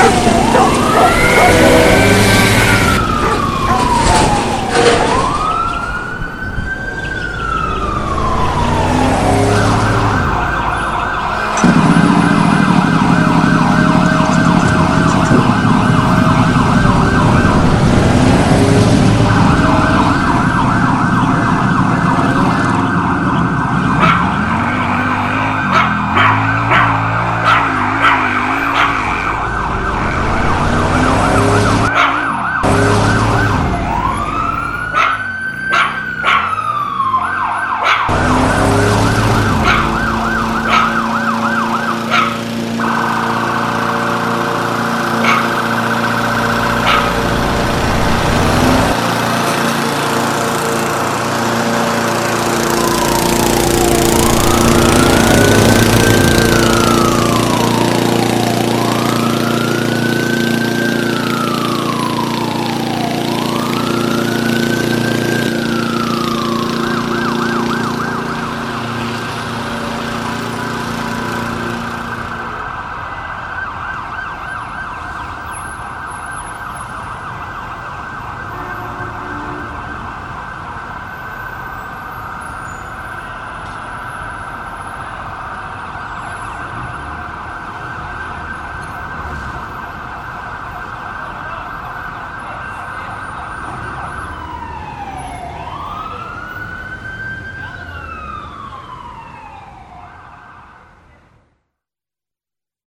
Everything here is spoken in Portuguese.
Ah!